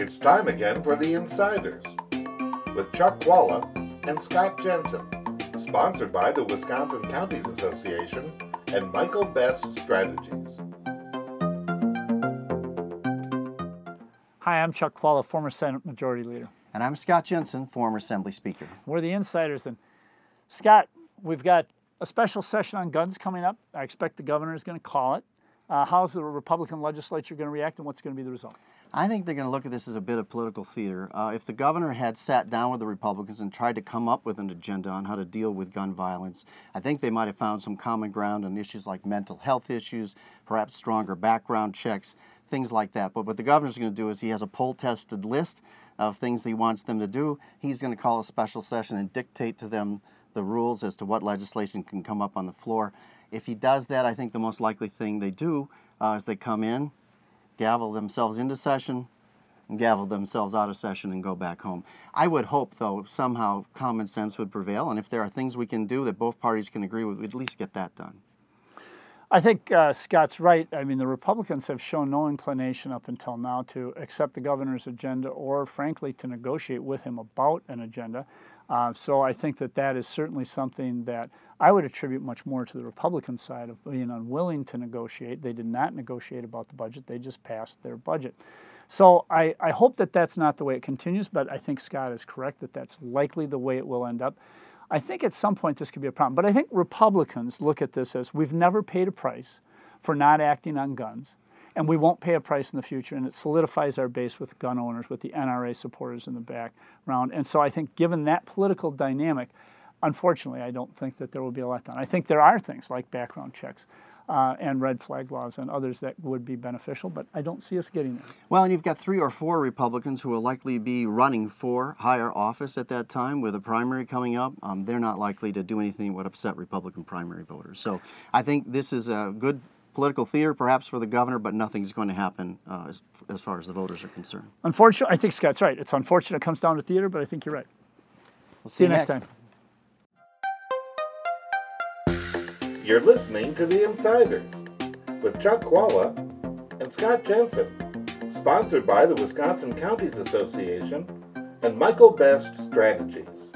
It's time again for The Insiders with Chuck Chvala and Scott Jensen, sponsored by the Wisconsin Counties Association and Michael Best Strategies. Hi, I'm Chuck Chvala, former Senate Majority Leader. And I'm Scott Jensen, former Assembly Speaker. We're the insiders. And Scott, we've got a special session on guns coming up. I expect the governor is going to call it. Uh, how's the Republican legislature going to react and what's going to be the result? I think they're going to look at this as a bit of political theater. Uh, if the governor had sat down with the Republicans and tried to come up with an agenda on how to deal with gun violence, I think they might have found some common ground on issues like mental health issues, perhaps stronger background checks, things like that. But what the governor's going to do is he has a poll tested list of things he wants them to do. He's going to call a special session and dictate to them the rules as to what legislation can come up on the floor. If he does that, I think the most likely thing they do uh, is they come in, gavel themselves into session, and gavel themselves out of session and go back home. I would hope, though, somehow common sense would prevail, and if there are things we can do that both parties can agree with, we'd at least get that done. I think uh, Scott's right. I mean, the Republicans have shown no inclination up until now to accept the governor's agenda or, frankly, to negotiate with him about an agenda. Uh, so I think that that is certainly something that I would attribute much more to the Republican side of being unwilling to negotiate. They did not negotiate about the budget, they just passed their budget. So I, I hope that that's not the way it continues, but I think Scott is correct that that's likely the way it will end up. I think at some point this could be a problem. But I think Republicans look at this as we've never paid a price for not acting on guns, and we won't pay a price in the future. And it solidifies our base with gun owners, with the NRA supporters in the background. And so I think, given that political dynamic, unfortunately, I don't think that there will be a letdown. I think there are things like background checks uh, and red flag laws and others that would be beneficial, but I don't see us getting there. Well, and you've got three or four Republicans who will likely be running for higher office at that time with a primary coming up. Um, they're not likely to do anything that would upset Republican primary voters. So I think this is a good political theater, perhaps for the governor, but nothing's going to happen uh, as, as far as the voters are concerned. Unfortunately, I think Scott's right. It's unfortunate it comes down to theater, but I think you're right. We'll see, you next time. You're listening to The Insiders with Chuck Chvala and Scott Jensen, sponsored by the Wisconsin Counties Association and Michael Best Strategies.